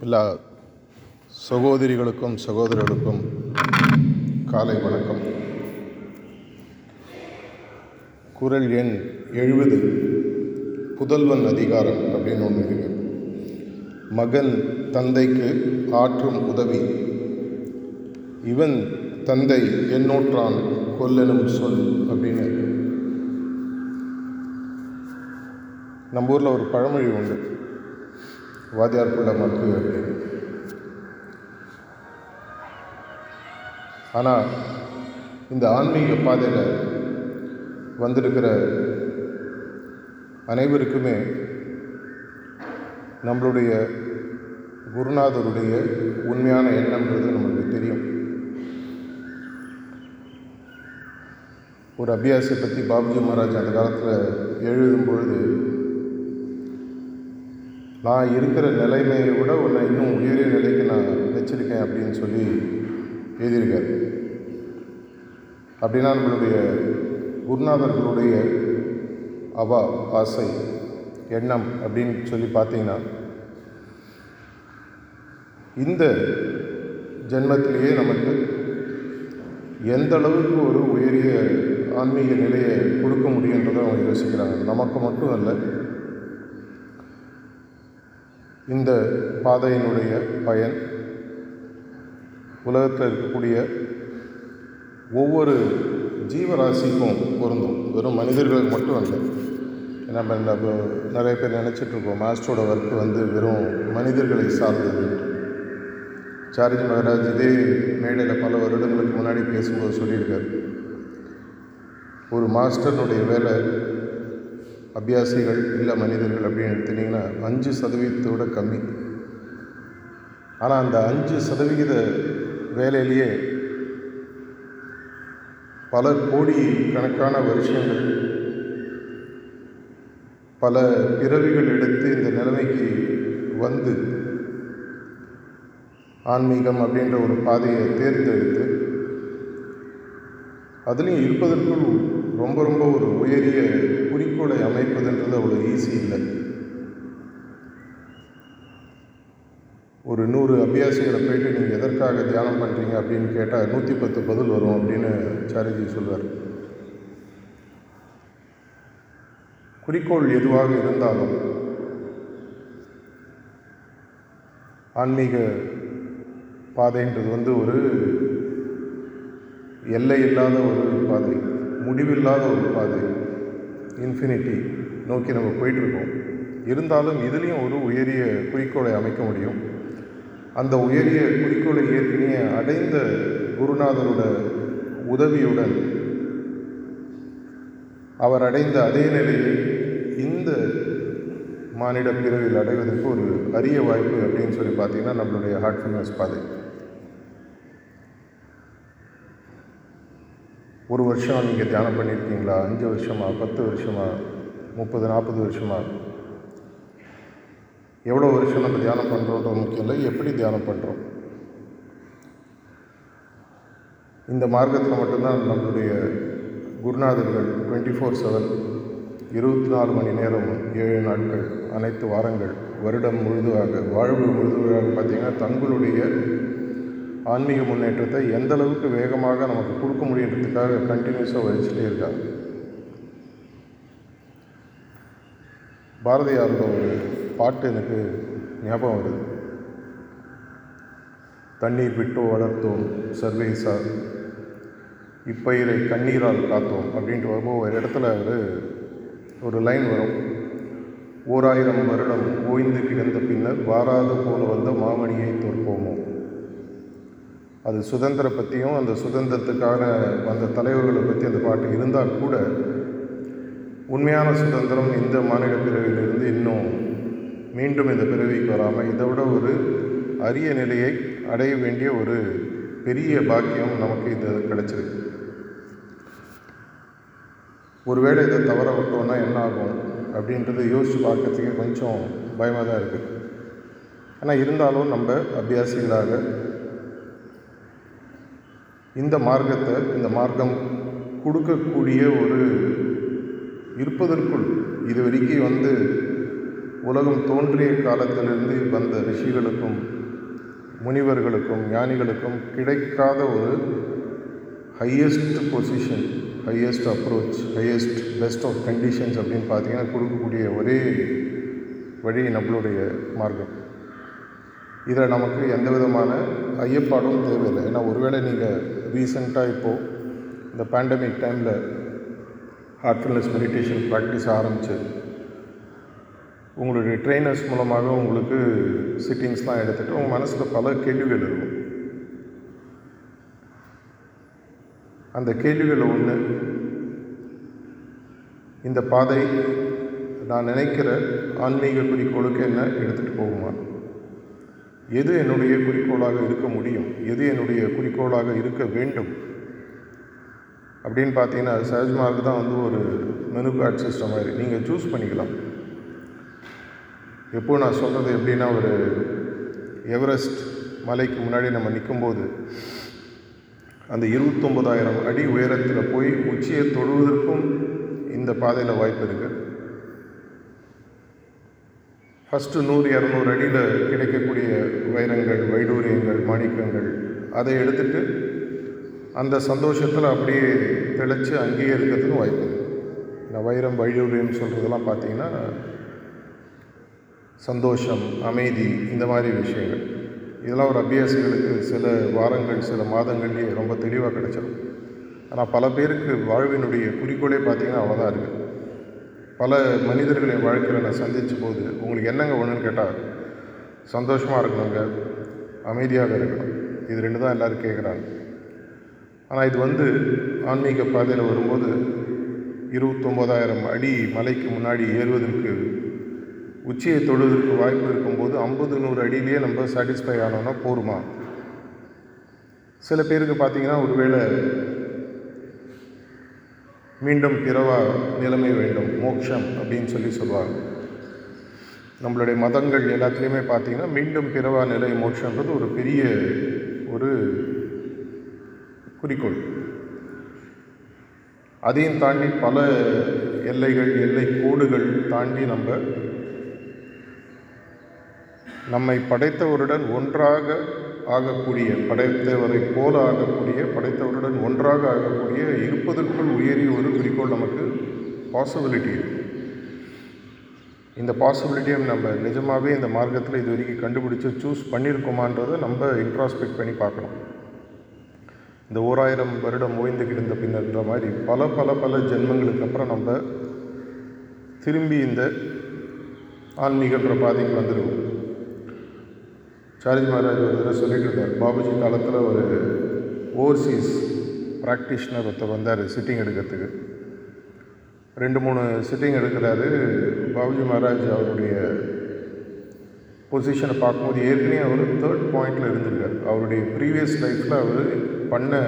எல்லா சகோதரிகளுக்கும் சகோதரர்களுக்கும் காலை வணக்கம். குரல் எண் எழுபது. புதல்வன் அதிகாரம் அப்படின்னு ஒன்று இருக்கு. மகன் தந்தைக்கு ஆற்றும் உதவி. இவன் தந்தை எண்ணூற்றான் கொல்லெனும் சொல் அப்படின்னு நம்ம ஊரில் ஒரு பழமொழி உண்டு. வாதியார் பிள்ளை மக்கு. அப்படின்னு ஆனால் இந்த ஆன்மீக பாதையில் வந்திருக்கிற அனைவருக்குமே நம்மளுடைய குருநாதருடைய உண்மையான எண்ணம்ன்றது நமக்கு தெரியும். ஒரு அபியாசை பற்றி பாபுஜி மகாராஜ் அந்த காலத்தில் எழுதும் பொழுது நான் இருக்கிற நிலைமையை விட உன்னை இன்னும் உயரிய நிலைக்கு நான் வச்சிருக்கேன் அப்படின்னு சொல்லி எழுதியிருக்கார். அப்படின்னா நம்மளுடைய குருநாதர்களுடைய அவா ஆசை எண்ணம் அப்படின்னு சொல்லி பார்த்தீங்கன்னா இந்த ஜென்மத்திலேயே நமக்கு எந்த அளவுக்கு ஒரு உயரிய ஆன்மீக நிலையை கொடுக்க முடியுன்றதை அவங்க யோசிக்கிறாங்க. நமக்கு மட்டும் அல்ல இந்த பாதையினுடைய பயன் உலகத்தில் இருக்கக்கூடிய ஒவ்வொரு ஜீவராசிக்கும் பொருந்தும். வெறும் மனிதர்களுக்கு மட்டும் அல்ல. நம்ம இந்த நிறைய பேர் நினச்சிட்ருக்கோம் மாஸ்டரோட ஒர்க் வந்து வெறும் மனிதர்களை சார்ந்தது சார்ஜி மகராஜ் இதே மேடையில் பல வருடங்களுக்கு முன்னாடி பேசும்போது சொல்லியிருக்காரு. ஒரு மாஸ்டர்னுடைய வேலை அபியாசிகள் இல்லை மனிதர்கள் அப்படின்னு எடுத்துட்டிங்கன்னா அஞ்சு சதவீதத்தோட கம்மி. ஆனால் அந்த அஞ்சு சதவிகித வேலையிலேயே பல கோடி கணக்கான வருஷங்கள் பல பிறவிகள் எடுத்து இந்த நிலைமைக்கு வந்து ஆன்மீகம் அப்படின்ற ஒரு பாதையை தேர்ந்தெடுத்து அதுலேயும் இருப்பதற்குள் ரொம்ப ரொம்ப ஒரு உயரிய குறிக்கோளை அமைப்பதுன்றது அவ்வளோ ஈஸி இல்லை. ஒரு நூறு அபியாசிகளை போயிட்டு நீங்கள் எதற்காக தியானம் பண்ணுறீங்க அப்படின்னு கேட்டால் நூற்றி பத்து பதில் வரும் அப்படின்னு சாரிஜி சொல்வார் குறிக்கோள் எதுவாக இருந்தாலும் ஆன்மீக பாதைன்றது வந்து ஒரு எல்லை இல்லாத ஒரு பாதை முடிவில்லாத ஒரு பாதை. இன்ஃபினிட்டி நோக்கி நம்ம போயிட்டுருக்கோம். இருந்தாலும் இதுலேயும் ஒரு உயரிய குறிக்கோளை அமைக்க முடியும். அந்த உயரிய குறிக்கோளை ஏற்கனவே அடைந்த குருநாதரோட உதவியுடன் அவர் அடைந்த அதே நிலையை இந்த மானிட பிறவில் அடைவதற்கு ஒரு அரிய வாய்ப்பு அப்படின்னு சொல்லி பார்த்தீங்கன்னா நம்மளுடைய ஹார்ட்ஃபுல்னஸ் பாதை. ஒரு வருஷம் நீங்கள் தியானம் பண்ணியிருக்கீங்களா அஞ்சு வருஷமா? பத்து வருஷமா? முப்பது நாற்பது வருஷமா? எவ்வளோ வருஷம் நம்ம தியானம் பண்ணுறோன்றது முக்கியம் இல்லை. எப்படி தியானம் பண்ணுறோம் இந்த மார்க்கத்தில் மட்டும்தான் நம்மளுடைய குருநாதர்கள் டுவெண்ட்டி ஃபோர் செவன் இருபத்தி நாலு மணி நேரம் ஏழு நாட்கள் அனைத்து வாரங்கள் வருடம் முழுதுவாக வாழ்வு முழுதுவாக பார்த்திங்கன்னா தங்களுடைய ஆன்மீக முன்னேற்றத்தை எந்த அளவுக்கு வேகமாக நமக்கு கொடுக்க முடியுன்றதுக்காக கண்டினியூஸாக வச்சுட்டே இருக்காங்க. பாரதியாரோட ஒரு பாட்டு எனக்கு ஞாபகம் வருது. தண்ணீர் விட்டோ வளர்த்தோம் சர்வேசார் இப்பயிரை கண்ணீரால் காத்தோம் அப்படின்ட்டு வரும்போது ஒரு இடத்துல ஒரு ஒரு லைன் வரும். ஓராயிரம் வருடம் ஓய்ந்து கிடந்த பின்னர் வாராது போல வந்த மாமணியை தோற்போமோ? அது சுதந்திர பற்றியும் அந்த சுதந்திரத்துக்கான அந்த தலைவர்களை பற்றி அந்த பாட்டு இருந்தால் கூட உண்மையான சுதந்திரம் இந்த மாநில பிறவியிலிருந்து இன்னும் மீண்டும் இந்த பிறவிக்கு வராமல் இதை விட ஒரு அரிய நிலையை அடைய வேண்டிய ஒரு பெரிய பாக்கியம் நமக்கு இது கிடச்சிருக்கு. ஒருவேளை இதை தவற விட்டோம்னா என்ன ஆகும் அப்படின்றத யோசித்து பார்க்கறதுக்கே கொஞ்சம் பயமாக தான் இருக்குது ஆனால் இருந்தாலும் நம்ம அபியாசிகளாக இந்த மார்க்கத்தை இந்த மார்க்கம் கொடுக்கக்கூடிய ஒரு இருப்பதற்குள் இது வரைக்கும் வந்து உலகம் தோன்றிய காலத்திலிருந்து வந்த ரிஷிகளுக்கும் முனிவர்களுக்கும் ஞானிகளுக்கும் கிடைக்காத ஒரு highest position highest approach highest best of conditions அப்படின்னு பார்த்தீங்கன்னா கொடுக்கக்கூடிய ஒரே வழி நம்மளுடைய மார்க்கம். இதில் நமக்கு எந்த விதமான ஐயப்பாடும் தேவையில்லை. ஏன்னா ஒருவேளை நீங்கள் ரீசெண்டாக இப்போது இந்த பேண்டமிக் டைமில் ஹார்ட்ஃபுல்னஸ் மெடிடேஷன் ப்ராக்டிஸ் ஆரம்பிச்சு. உங்களுடைய ட்ரெயினர்ஸ் மூலமாக உங்களுக்கு சிட்டிங்ஸ்லாம் எடுத்துகிட்டு உங்கள் மனசில் பல கேள்விகள் இருக்கும். அந்த கேள்விகள் ஒன்று இந்த பாதை நான் நினைக்கிற ஆன்மீக குறிக்கோளுக்கு என்ன எடுத்துகிட்டு போகுமா? எது என்னுடைய குறிக்கோளாக இருக்க முடியும்? எது என்னுடைய குறிக்கோளாக இருக்க வேண்டும்? அப்படின்னு பார்த்தீங்கன்னா சஹஜ்மார்க் தான் வந்து ஒரு மெனு கார்டு சிஸ்டம் மாதிரி. நீங்கள் சூஸ் பண்ணிக்கலாம். எப்போது நான் சொல்கிறது எப்படின்னா ஒரு எவரெஸ்ட் மலைக்கு முன்னாடி நம்ம நிற்கும்போது அந்த இருபத்தொம்பதாயிரம் அடி உயரத்தில் போய் உச்சியை தொடுவதற்கும் இந்த பாதையில் வாய்ப்பு இருக்குது ஃபஸ்ட்டு நூறு இரநூறு அடியில் கிடைக்கக்கூடிய வைரங்கள் வைடூரியங்கள் மாணிக்கங்கள் அதை எடுத்துட்டு அந்த சந்தோஷத்தில் அப்படியே தெளித்து அங்கேயே இருக்கிறதுக்கும் வாய்ப்பு இருக்குது இந்த வைரம் வைடூரியம் சொல்கிறதெல்லாம் பார்த்திங்கன்னா சந்தோஷம் அமைதி இந்த மாதிரி விஷயங்கள். இதெல்லாம் ஒரு அபியாசிகளுக்கு சில வாரங்கள் சில மாதங்கள்லேயே ரொம்ப தெளிவாக கிடச்சிடும் ஆனால் பல பேருக்கு வாழ்வினுடைய குறிக்கோளே பார்த்திங்கன்னா அவ்வளோதான் இருக்குது பல மனிதர்களை என் வாழ்க்கையில் நான் சந்தித்த போது உங்களுக்கு என்னங்க ஒன்றுன்னு கேட்டால் சந்தோஷமாக இருக்கணுங்க அமைதியாக இருக்கணும். இது ரெண்டு தான் எல்லோரும் கேட்குறாங்க ஆனால் இது வந்து ஆன்மீக பாதையில் வரும்போது இருபத்தொம்போதாயிரம் அடி மலைக்கு முன்னாடி ஏறுவதற்கு உச்சியை தொழுவதற்கு வாய்ப்பு இருக்கும்போது ஐம்பது நூறு அடியிலேயே நம்ம சாட்டிஸ்ஃபை ஆனோன்னா போருமா? சில பேருக்கு பார்த்திங்கன்னா ஒருவேளை மீண்டும் பிறவா நிலைமை வேண்டும். மோட்சம் அப்படின்னு சொல்லி சொல்லுவாங்க நம்மளுடைய மதங்கள் எல்லாத்துலேயுமே பார்த்திங்கன்னா மீண்டும் பிறவா நிலை மோட்சன்றது ஒரு பெரிய ஒரு குறிக்கோள். அதையும் தாண்டி பல எல்லைகள் எல்லை கோடுகள் தாண்டி நம்ம நம்மை படைத்தவருடன் ஒன்றாக ஆகக்கூடிய படைத்தவரை போல ஆகக்கூடிய படைத்தவருடன் ஒன்றாக ஆகக்கூடிய இருப்பதற்குள் உயரிய ஒரு குறிக்கோள் நமக்கு பாசிபிலிட்டி இருக்குது இந்த பாசிபிலிட்டியை நம்ம நிஜமாகவே இந்த மார்க்கத்தில் இது வரைக்கும் கண்டுபிடிச்சி சூஸ் பண்ணியிருக்கோமான்றதை நம்ம இன்ட்ராஸ்பெக்ட் பண்ணி பார்க்கணும். இந்த ஓராயிரம் வருடம் ஓய்ந்து கிடந்த பின்னர்ன்ற மாதிரி பல பல பல ஜென்மங்களுக்கு அப்புறம் நம்ம திரும்பி இந்த ஆன்மீகன்ற பாதைக்கு வந்துடுவோம் சாரஜி மகாராஜ் ஒரு தடவை சொல்லிட்டு இருந்தார் பாபுஜி காலத்தில் ஒரு ஓவர்சீஸ் ப்ராக்டிஷ்னர் ஒருத்தர் வந்தார் சிட்டிங் எடுக்கிறதுக்கு. ரெண்டு மூணு சிட்டிங் எடுக்கிறாரு. பாபுஜி மகாராஜ் அவருடைய பொசிஷனை பார்க்கும்போது ஏற்கனவே அவர் தேர்ட் பாயிண்டில் இருந்திருக்கார். அவருடைய ப்ரீவியஸ் லைஃப்பில் அவர் பண்ண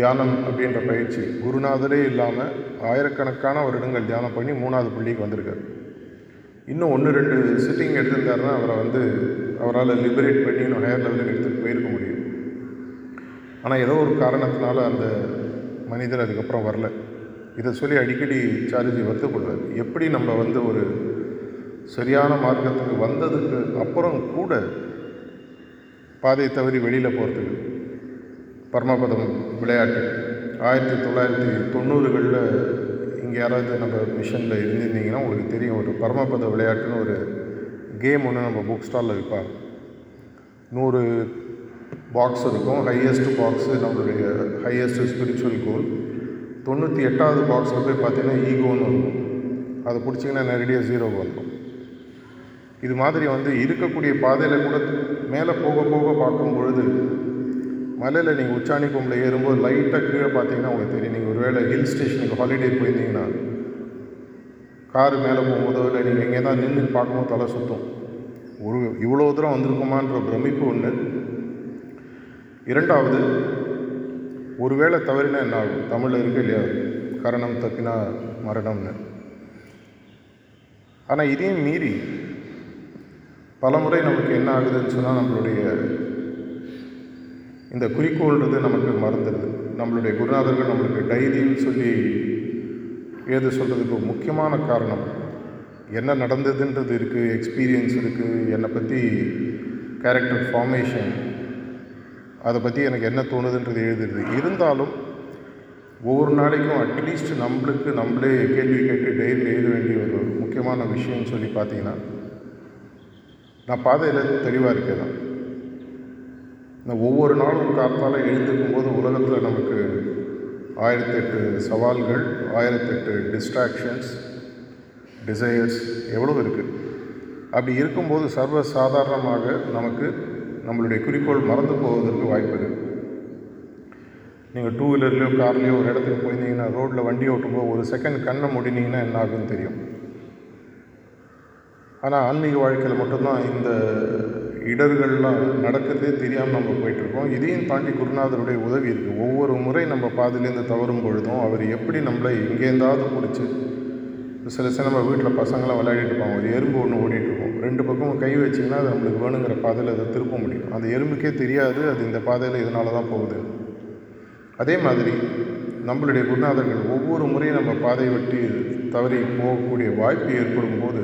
தியானம் அப்படின்ற பயிற்சி குருநாதரே இல்லாமல் ஆயிரக்கணக்கான வருடங்கள் தியானம் பண்ணி மூணாவது புள்ளிக்கு வந்திருக்கார். இன்னும் ஒன்று ரெண்டு சிட்டிங் எடுத்திருந்தாருன்னா அவரை வந்து அவரால் லிபரேட் பண்ணி இன்னும் ஹையர் லெவலுக்கு எடுத்துகிட்டு போயிருக்க முடியும். ஆனால் ஏதோ ஒரு காரணத்தினால அந்த மனிதர் அதுக்கப்புறம் வரல. இதை சொல்லி அடிக்கடி சார்ஜி வருத்தப்படுவார். எப்படி நம்ம வந்து ஒரு சரியான மார்க்கத்துக்கு வந்ததுக்கு அப்புறம் கூட பாதை தவறி வெளியில் போகிறதுக்கு பரமபதம் விளையாட்டு. ஆயிரத்தி தொள்ளாயிரத்தி தொண்ணூறுகளில் இங்கே யாராவது நம்ம மிஷனில் இருந்திருந்தீங்கன்னா உங்களுக்கு தெரியும் ஒரு பரமபத விளையாட்டுன்னு ஒரு கேம் ஒன்று நம்ம புக் ஸ்டாலில் விற்பாங்க நூறு பாக்ஸ் இருக்கும். ஹையஸ்ட் பாக்ஸு நம்மளுடைய ஹையஸ்ட் ஸ்பிரிச்சுவல் கோல் தொண்ணூற்றி எட்டாவது பாக்ஸில் போய் பார்த்தீங்கன்னா ஈகோன்னு இருக்கும் அதை பிடிச்சிங்கன்னா நேரடியாக ஜீரோக்கு வந்துடும் இது மாதிரி வந்து இருக்கக்கூடிய பாதையில் கூட மேலே போக போக பார்க்கும் பொழுது மலையில் நீங்கள் உச்சாணி கொம்பில் ஏறும்போது லைட்டாக கீழே பார்த்தீங்கன்னா உங்களுக்கு தெரியும். நீங்கள் ஒருவேளை ஹில் ஸ்டேஷனுக்கு ஹாலிடே போயிருந்தீங்கன்னா காரு மேலே போகும்போதோ இல்லை நீங்கள் எங்கே தான் நின்று பார்க்கும்போது தலை சுற்றும் ஒரு இவ்வளோ தூரம் வந்திருக்குமான்ற பிரமிப்பு ஒன்று இரண்டாவது ஒருவேளை தவறினா என்ன ஆகும்? தமிழில் இருக்கு இல்லையா? கரணம் தப்பினா மரணம்னு. ஆனால் இதையும் மீறி பலமுறை நமக்கு என்ன ஆகுதுன்னு சொன்னால் நம்மளுடைய இந்த குறிக்கோள்ன்றது நமக்கு மறந்துடுது. நம்மளுடைய குருநாதர்கள் நம்மளுக்கு டைரின்னு சொல்லி எழுத சொல்கிறதுக்கு முக்கியமான காரணம்? என்ன நடந்ததுன்றது இருக்குது எக்ஸ்பீரியன்ஸ் இருக்குது என்னை பற்றி கேரக்டர் ஃபார்மேஷன் அதை பற்றி எனக்கு என்ன தோணுதுன்றது எழுதுறது. இருந்தாலும் ஒவ்வொரு நாளைக்கும் அட்லீஸ்ட் நம்மளுக்கு நம்மளே கேள்வி கேட்டு டெய்லி எழுத வேண்டிய ஒரு முக்கியமான விஷயம்னு சொல்லி பார்த்தீங்கன்னா நான் பாதையில் தெளிவாக இருக்கேன் நான் ஒவ்வொரு நாளும் காத்தால் எழுந்திருக்கும் போது உலகத்தில் நமக்கு ஆயிரத்தெட்டு சவால்கள் ஆயிரத்தெட்டு டிஸ்ட்ராக்ஷன்ஸ் டிசையர்ஸ் எவ்வளோ இருக்குது அப்படி இருக்கும்போது சர்வ சாதாரணமாக நமக்கு நம்மளுடைய குறிக்கோள் மறந்து போவதற்கு வாய்ப்பு இருக்குது நீங்கள் டூ வீலர்லேயோ கார்லேயோ ஒரு இடத்துக்கு போயிருந்தீங்கன்னா ரோட்டில் வண்டி ஓட்டும்போது ஒரு செகண்ட் கண்ணை முடினீங்கன்னா என்ன ஆகுன்னு தெரியும். ஆனால் ஆன்மீக வாழ்க்கையில் மட்டும்தான் இந்த இடர்கள்லாம் நடக்குது தெரியாமல் நம்ம போயிட்டுருக்கோம். இதையும் தாண்டி குருநாதருடைய உதவி இருக்குது ஒவ்வொரு முறை நம்ம பாதிலேருந்து தவறும் பொழுதும் அவர் எப்படி நம்மளை எங்கேருந்தாவது பிடிச்சி சில சில நம்ம வீட்டில் பசங்களாம் விளையாடிட்டு இருப்பாங்க. ஒரு எறும்பு ஒன்று ஓடிட்டுருக்கோம். ரெண்டு பக்கமும் கை வச்சிங்கன்னா அது நம்மளுக்கு வேணுங்கிற பாதையில் அதை திருப்ப முடியும். அந்த எறும்புக்கே தெரியாது அது இந்த பாதையில் இதனால தான் போகுது. அதே மாதிரி நம்மளுடைய குருநாதர்கள் ஒவ்வொரு முறையும் நம்ம பாதை வெட்டி தவறி போகக்கூடிய வாய்ப்பு ஏற்படும் போது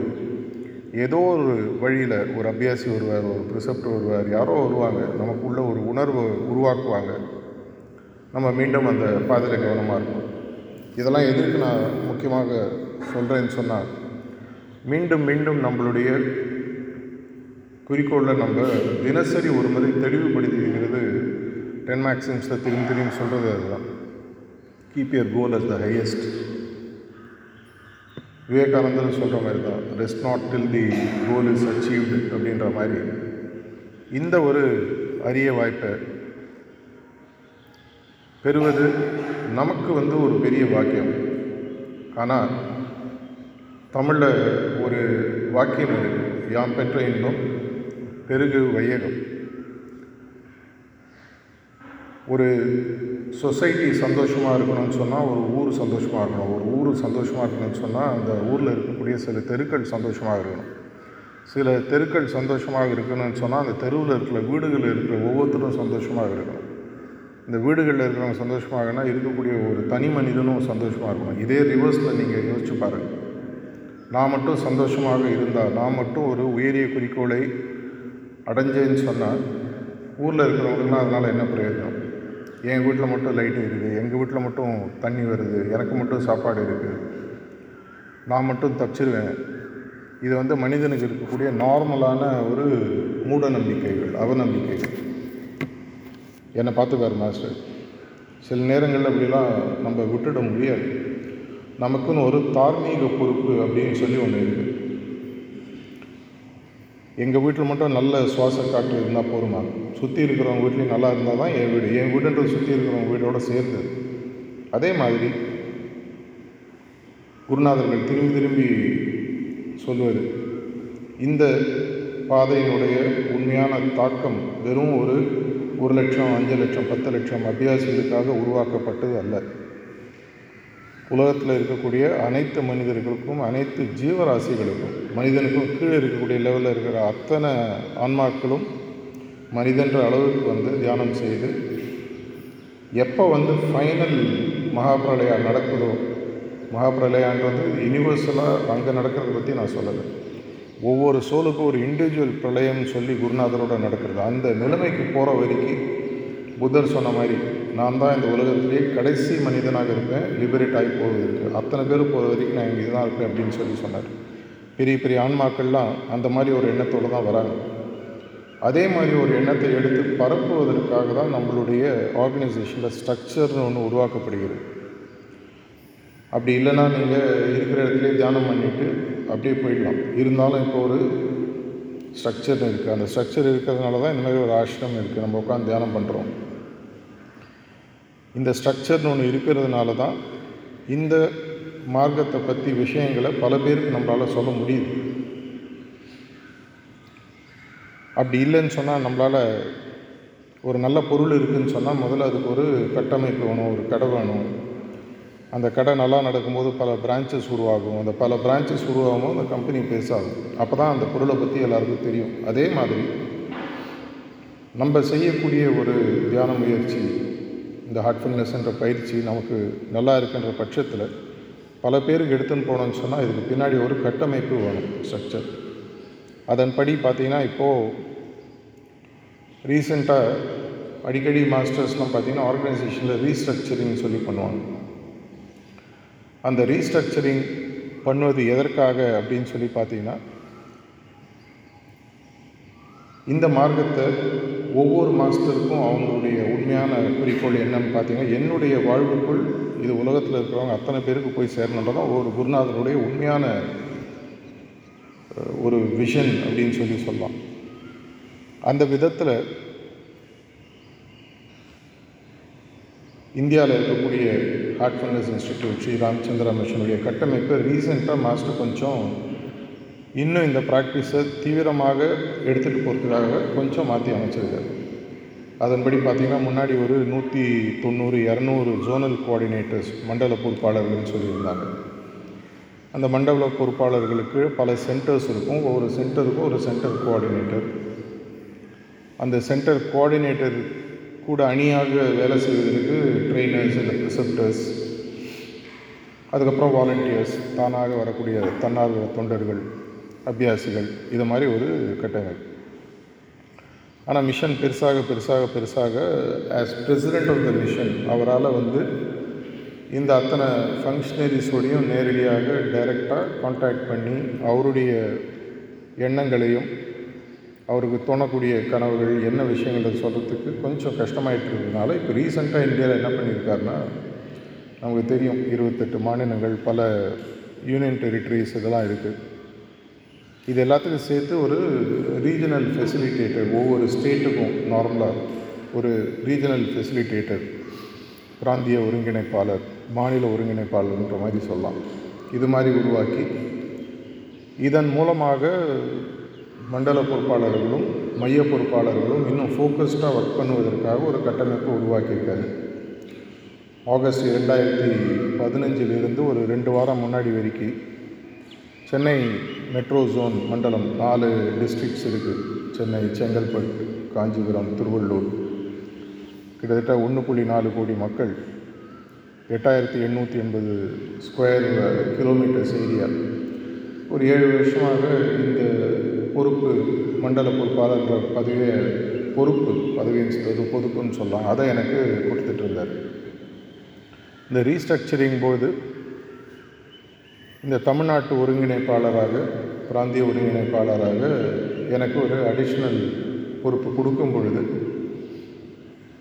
ஏதோ ஒரு வழியில் ஒரு அபியாசி வருவார் ஒரு ப்ரிசப்டர் வருவார் யாரோ வருவாங்க. நமக்குள்ள ஒரு உணர்வை உருவாக்குவாங்க. நம்ம மீண்டும் அந்த பாதையில் கவனமாக இருக்கும் இதெல்லாம் எதற்கு நான் முக்கியமாக சொல்கிறேன்னு சொன்னால் மீண்டும் மீண்டும் நம்மளுடைய குறிக்கோளில் நம்ம தினசரி ஒரு முறை தெளிவுபடுத்திக்கிறது டென் மேக்ஸிம்ஸில் திரும்பி திரும்பி சொல்கிறது அதுதான். Keep your goal as the highest விவேகானந்தர் சொல்கிற மாதிரி தான் rest not till the goal is achieved அப்படின்ற மாதிரி. இந்த ஒரு அரிய வாய்ப்பை பெறுவது நமக்கு வந்து ஒரு பெரிய வாக்கியம் ஆனால் தமிழில் ஒரு வாக்கியம் இருக்கு யாம் பெற்ற இன்பம் பெருகு வையகம். ஒரு சொசைட்டி சந்தோஷமாக இருக்கணும்னு சொன்னால் ஒரு ஊர் சந்தோஷமாக இருக்கணும். ஒரு ஊர் சந்தோஷமாக இருக்கணும்னு சொன்னால் அந்த ஊரில் இருக்கக்கூடிய சில தெருக்கள் சந்தோஷமாக இருக்கணும். சில தெருக்கள் சந்தோஷமாக இருக்கணும்னு சொன்னால் அந்த தெருவில் இருக்கிற வீடுகளில் இருக்கிற ஒவ்வொருத்தரும் சந்தோஷமாக இருக்கணும். இந்த வீடுகளில் இருக்கிறவங்க சந்தோஷமாகனா இருக்கக்கூடிய ஒரு தனி மனிதனும் சந்தோஷமாக இருக்கணும். இதே ரிவர்ஸில் நீங்கள் யோசிச்சு பாருங்கள் நான் மட்டும் சந்தோஷமாக இருந்தால் நான் மட்டும் ஒரு உயரிய குறிக்கோளை அடைஞ்சேன்னு சொன்னால் ஊரில் இருக்கிறவங்களுக்குலாம் அதனால் என்ன பிரயோஜனம்? என் வீட்டில் மட்டும் லைட்டு இருக்குது எங்கள் வீட்டில் மட்டும் தண்ணி வருது எனக்கு மட்டும் சாப்பாடு இருக்குது நான் மட்டும் தப்பிச்சிருவேன். இது வந்து மனிதனுக்கு இருக்கக்கூடிய நார்மலான ஒரு மூட நம்பிக்கைகள் அவநம்பிக்கைகள். என்னை பார்த்துக்கார் மாஸ்டர் சில நேரங்களில் அப்படிலாம் நம்ம விட்டுட முடியாது. நமக்குன்னு ஒரு தார்மீக பொறுப்பு அப்படின்னு சொல்லி ஒன்று இருக்குது எங்கள் வீட்டில் மட்டும் நல்ல சுவாச காற்று இருந்தால் போதுமா? சுற்றி இருக்கிறவங்க வீட்லேயும் நல்லா இருந்தால் தான் என் வீடு. என் வீடுன்றது சுற்றி இருக்கிறவங்க வீடோடு சேர்ந்து. அதே மாதிரி குருநாதர்கள் திரும்பி திரும்பி சொல்வது இந்த பாதையினுடைய உண்மையான தாக்கம் வெறும் ஒரு ஒரு லட்சம் அஞ்சு லட்சம் பத்து லட்சம் அபியாசிகளுக்காக உருவாக்கப்பட்டது அல்ல. உலகத்தில் இருக்கக்கூடிய அனைத்து மனிதர்களுக்கும் அனைத்து ஜீவராசிகளுக்கும் மனிதனுக்கும் கீழே இருக்கக்கூடிய லெவலில் இருக்கிற அத்தனை ஆன்மாக்களும் மனிதன்ற அளவுக்கு வந்து தியானம் செய்து எப்போ வந்து ஃபைனல் மகாபிரளயா நடக்குதோ மகாபிரளயான்றது யூனிவர்சலாக அங்கே நடக்கிறத பற்றி நான் சொல்லலை. ஒவ்வொரு சோலுக்கும் ஒரு இண்டிவிஜுவல் பிரளயம்னு சொல்லி குருநாதரோட நடக்கிறது. அந்த நிலைமைக்கு போகிற வரைக்கும் புத்தர் சொன்ன மாதிரி நான் தான் இந்த உலகத்திலேயே கடைசி மனிதனாக இருப்பேன். லிபரேட் ஆகி போவதற்கு. அத்தனை பேர் போகிற வரைக்கும் நான் இங்கே தான் இருப்பேன் அப்படின்னு சொல்லி சொன்னார். பெரிய பெரிய ஆன்மாக்கள்லாம் அந்த மாதிரி ஒரு எண்ணத்தோடு தான் வராங்க. அதே மாதிரி ஒரு எண்ணத்தை எடுத்து பரப்புவதற்காக தான் நம்மளுடைய ஆர்கனைசேஷனில் ஸ்ட்ரக்சர்னு ஒன்று உருவாக்கப்படுகிறது. அப்படி இல்லைன்னா நீங்கள் இருக்கிற இடத்துலேயே தியானம் பண்ணிவிட்டு அப்படியே போயிடலாம். இருந்தாலும் இப்போ ஒரு ஸ்ட்ரக்சர் இருக்குது அந்த ஸ்ட்ரக்சர் இருக்கிறதுனால தான் இந்த மாதிரி ஒரு ஆசிரமம் இருக்குது நம்ம உட்காந்து தியானம் பண்ணுறோம் இந்த ஸ்ட்ரக்சர்னு ஒன்று இருக்கிறதுனால தான் இந்த மார்க்கத்தை பற்றி விஷயங்களை பல பேருக்கு நம்மளால் சொல்ல முடியுது. அப்படி இல்லைன்னு சொன்னால் நம்மளால் ஒரு நல்ல பொருள் இருக்குதுன்னு சொன்னால் முதல்ல அதுக்கு ஒரு கட்டமைப்பு வேணும் ஒரு கடை வேணும். அந்த கடை நல்லா நடக்கும்போது பல பிரான்ச்சஸ் உருவாகும். அந்த பல பிரான்ச்சஸ் உருவாகும் அந்த கம்பெனி பெருசாகும். அப்போ தான் அந்த பொருளை பற்றி எல்லாருக்கும் தெரியும். அதே மாதிரி நம்ம செய்யக்கூடிய ஒரு தியான முயற்சி இந்த ஹார்ட்ஃபுல்னஸ் என்ற பயிற்சி நமக்கு நல்லா இருக்கின்ற பட்சத்தில் பல பேருக்கு எடுத்துன்னு போனோம்னு சொன்னால் இதுக்கு பின்னாடி ஒரு கட்டமைப்பு வேணும் ஸ்ட்ரக்சர் அதன்படி பார்த்தீங்கன்னா இப்போது ரீசெண்டாக அடிக்கடி மாஸ்டர்ஸ்லாம் பார்த்தீங்கன்னா ஆர்கனைசேஷனில் ரீஸ்ட்ரக்சரிங் சொல்லி பண்ணுவாங்க. அந்த ரீஸ்ட்ரக்சரிங் பண்ணுவது எதற்காக அப்படின்னு சொல்லி பார்த்தீங்கன்னா இந்த மார்க்கத்தை ஒவ்வொரு மாஸ்டருக்கும் அவங்களுடைய உண்மையான குறிக்கோள் என்னன்னு பார்த்தீங்கன்னா என்னுடைய வாழ்வுக்குள் இது உலகத்தில் இருக்கிறவங்க அத்தனை பேருக்கு போய் சேரணுன்றதான் ஒவ்வொரு குருநாதருடைய உண்மையான ஒரு விஷன் அப்படின்னு சொல்லி சொல்லலாம். அந்த விதத்தில் இந்தியாவில் இருக்கக்கூடிய ஹார்ட்ஃபுல்னஸ் இன்ஸ்டிடியூட் ஸ்ரீ ராமச்சந்திரா மிஷனுடைய கட்டமைப்பு ரீசெண்டாக மாஸ்டர் கொஞ்சம் இன்னும் இந்த ப்ராக்டிஸை தீவிரமாக எடுத்துகிட்டு போகிறதுக்காக கொஞ்சம் மாற்றி அமைச்சிருக்காரு. அதன்படி பார்த்திங்கன்னா முன்னாடி ஒரு நூற்றி தொண்ணூறு இரநூறு ஜோனல் கோஆர்டினேட்டர்ஸ் மண்டல பொறுப்பாளர்கள்னு சொல்லியிருந்தாங்க. அந்த மண்டல பொறுப்பாளர்களுக்கு பல சென்டர்ஸ் இருக்கும். ஒவ்வொரு சென்டருக்கும் ஒரு சென்டர் கோஆர்டினேட்டர் அந்த சென்டர் கோஆர்டினேட்டர் கூட அணியாக வேலை செய்வதற்கு ட்ரெயினர்ஸ் இல்லை ப்ரிசப்டர்ஸ் அதுக்கப்புறம் வாலண்டியர்ஸ் தானாக வரக்கூடிய தன்னார்வ தொண்டர்கள் அபியாசிகள். இது மாதிரி ஒரு கட்டமைப்பு ஆனால் மிஷன் பெருசாக பெருசாக பெருசாக as president of the mission அவரால் வந்து இந்த அத்தனை ஃபங்க்ஷனரிஸோடையும் நேரடியாக டைரெக்டாக காண்டாக்ட் பண்ணி அவருடைய எண்ணங்களையும் அவருக்கு தோணக்கூடிய கனவுகள் என்ன விஷயங்களை சொல்கிறதுக்கு கொஞ்சம் கஷ்டமாயிட்டு இருக்கிறதுனால இப்போ ரீசெண்டாக இந்தியாவில் என்ன பண்ணியிருக்காருன்னா நமக்கு தெரியும் இருபத்தெட்டு மாநிலங்கள் பல யூனியன் டெரிட்டரிஸ் இதெல்லாம் இருக்குது இது எல்லாத்துக்கும் சேர்த்து ஒரு ரீஜனல் ஃபெசிலிட்டேட்டர் ஒவ்வொரு ஸ்டேட்டுக்கும் நார்மலாக ஒரு ரீஜனல் ஃபெசிலிட்டேட்டர் பிராந்திய ஒருங்கிணைப்பாளர் மாநில ஒருங்கிணைப்பாளர்ன்ற மாதிரி சொல்லலாம். இது மாதிரி உருவாக்கி இதன் மூலமாக மண்டல பொறுப்பாளர்களும் மைய பொறுப்பாளர்களும் இன்னும் ஃபோக்கஸ்டாக ஒர்க் பண்ணுவதற்காக ஒரு கட்டமைப்பை உருவாக்கியிருக்காரு ஆகஸ்ட் இரண்டாயிரத்தி பதினஞ்சிலிருந்து ஒரு ரெண்டு வாரம் முன்னாடி வரைக்கும் சென்னை மெட்ரோ ஜோன் மண்டலம் நாலு டிஸ்ட்ரிக்ட்ஸ் இருக்குது சென்னை செங்கல்பட்டு காஞ்சிபுரம் திருவள்ளூர். கிட்டத்தட்ட ஒன்று புள்ளி நாலு கோடி மக்கள் எட்டாயிரத்தி எண்ணூற்றி எண்பது ஸ்கொயர் கிலோமீட்டர்ஸ் ஏரியா ஒரு ஏழு வருஷமாக இந்த பொறுப்பு மண்டல பொறுப்பாளர் பதவியை பொறுப்பு பதவியின் சொல்றது பொறுப்புன்னு சொல்லலாம் அதை எனக்கு கொடுத்துட்டு இருந்தார். இந்த ரீஸ்ட்ரக்சரிங் போது இந்த தமிழ்நாட்டு ஒருங்கிணைப்பாளராக பிராந்திய ஒருங்கிணைப்பாளராக எனக்கு ஒரு அடிஷ்னல் பொறுப்பு கொடுக்கும் பொழுது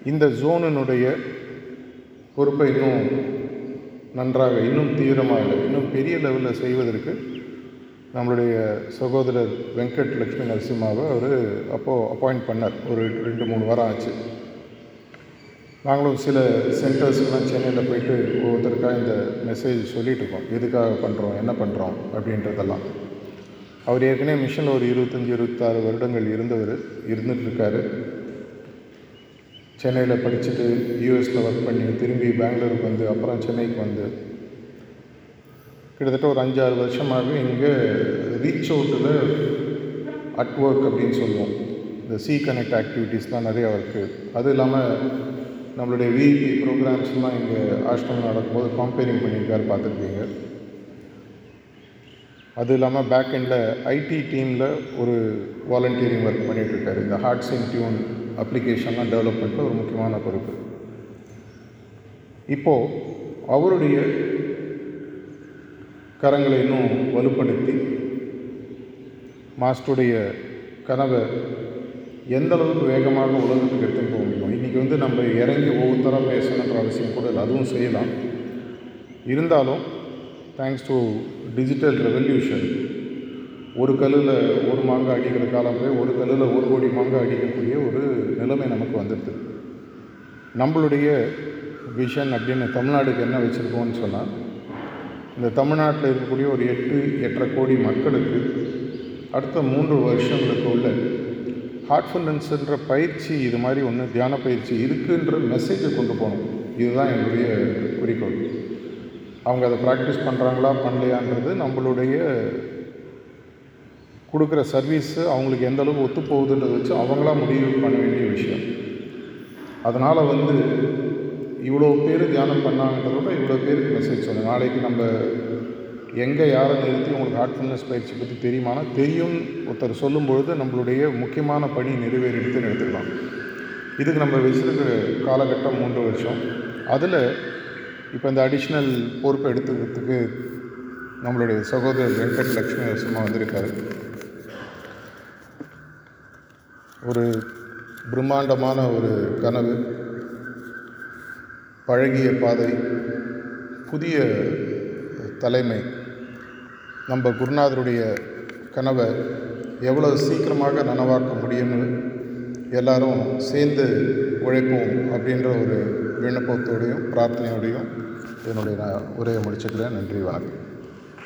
இந்த ஜோனினுடைய பொறுப்பை இன்னும் நன்றாக இன்னும் தீவிரமாக இன்னும் பெரிய லெவலில் செய்வதற்கு நம்மளுடைய சகோதரர் வெங்கட் லக்ஷ்மி நரசிம்மாவை அவர் அப்போது அப்பாயிண்ட் பண்ணார். ஒரு ரெண்டு மூணு வாரம் ஆச்சு. நாங்களும் சில சென்டர்ஸ்க்கெலாம் சென்னையில் போயிட்டு ஒவ்வொருத்தருக்காக இந்த மெசேஜ் சொல்லிகிட்ருக்கோம் இருக்கோம். எதுக்காக பண்ணுறோம் என்ன பண்ணுறோம் அப்படின்றதெல்லாம். அவர் ஏற்கனவே மிஷனில் ஒரு இருபத்தஞ்சி இருபத்தாறு வருடங்கள் இருந்தவர் இருந்துகிட்ருக்காரு சென்னையில் படிச்சுட்டு யூஎஸில் ஒர்க் பண்ணி திரும்பி பெங்களூருக்கு வந்து அப்புறம் சென்னைக்கு வந்து. கிட்டத்தட்ட ஒரு அஞ்சாறு வருஷமாகவே இங்கே ரீச் அவுட்டில் அட் ஒர்க் அப்படின்னு சொல்லுவோம். இந்த சி கனெக்ட் ஆக்டிவிட்டீஸ்லாம் நிறையா இருக்குது அதுவும் இல்லாமல் நம்மளுடைய விஐபி ப்ரோக்ராம்ஸ்லாம் இங்கே ஆஷ்டம் நடக்கும்போது கம்பேரிங் பண்ணியிருக்காரு பார்த்துருக்கீங்க. அது இல்லாமல் பேக் எண்டில் ஐடி டீமில் ஒரு வாலண்டியரிங் ஒர்க் பண்ணிகிட்ருக்காரு இந்த ஹார்ட்ஸ் அண்ட் டியூன் அப்ளிகேஷன்லாம் பண்ணுற ஒரு முக்கியமான பொறுப்பு. இப்போது அவருடைய கரங்களை இன்னும் வலுப்படுத்தி மாஸ்டருடைய கனவை எந்த அளவுக்கு வேகமாக உலகத்துக்கு எடுத்து இன்றைக்கி வந்து நம்ம இறங்கி ஒவ்வொருத்தராக பேசணுன்ற அவசியம் கூட இல்லை. அதுவும் செய்யலாம். இருந்தாலும் தேங்க்ஸ் டு டிஜிட்டல் ரெவல்யூஷன் ஒரு கல்லில் ஒரு மாங்காய் அடிக்கிற காலமே ஒரு கல்லில் ஒரு கோடி மாங்காய் அடிக்கக்கூடிய ஒரு நிலைமை நமக்கு வந்துடுது. நம்மளுடைய விஷன் அப்படின்னு தமிழ்நாடுக்கு என்ன வச்சுருக்கோம்னு சொன்னால் இந்த தமிழ்நாட்டில் இருக்கக்கூடிய ஒரு எட்டு எட்டரை கோடி மக்களுக்கு அடுத்த மூன்று வருஷங்களுக்கு உள்ள ஹார்ட்ஃபுல்னஸ்ன்ற பயிற்சி இது மாதிரி ஒன்று தியான பயிற்சி இருக்குன்ற மெசேஜை கொண்டு போகணும். இதுதான் என்னுடைய குறிக்கோள். அவங்க அதை ப்ராக்டிஸ் பண்ணுறாங்களா பண்ணலையான்றது நம்மளுடைய கொடுக்குற சர்வீஸு அவங்களுக்கு எந்த அளவுக்கு ஒத்து போகுதுன்றதை வச்சு அவங்களா முடிவு பண்ண வேண்டிய விஷயம். அதனால் வந்து இவ்வளோ பேர் தியானம் பண்ணாங்கன்றதோட விட இவ்வளோ பேருக்கு மெசேஜ் சொன்னேன் நாளைக்கு நம்ம எங்கே யாரை நிறுத்தி உங்களுக்கு ஹார்ட்ஃபுல்னஸ் பயிற்சி பற்றி தெரியுமானா தெரியும் ஒருத்தர் சொல்லும் பொழுது நம்மளுடைய முக்கியமான பணி நிறைவேறிடுதுன்னு எடுத்துக்கலாம். இதுக்கு நம்ம வச்சுருக்கிற காலகட்டம் மூன்று வருஷம். அதில் இப்போ இந்த அடிஷ்னல் பொறுப்பை எடுத்துக்கிறதுக்கு நம்மளுடைய சகோதரர் வெங்கட் லக்ஷ்மி நரசிம்மா வந்திருக்காரு. ஒரு பிரம்மாண்டமான ஒரு கனவு பழகிய பாதை புதிய தலைமை நம்ம குருநாதருடைய கனவை எவ்வளோ சீக்கிரமாக நனவாக்க முடியும்னு எல்லாரும் சேர்ந்து உழைப்போம் அப்படின்ற ஒரு விண்ணப்பத்தோடையும் பிரார்த்தனையோடையும் என்னுடைய நான் உரையை முடிச்சுக்கிறேன். நன்றி வணக்கம்.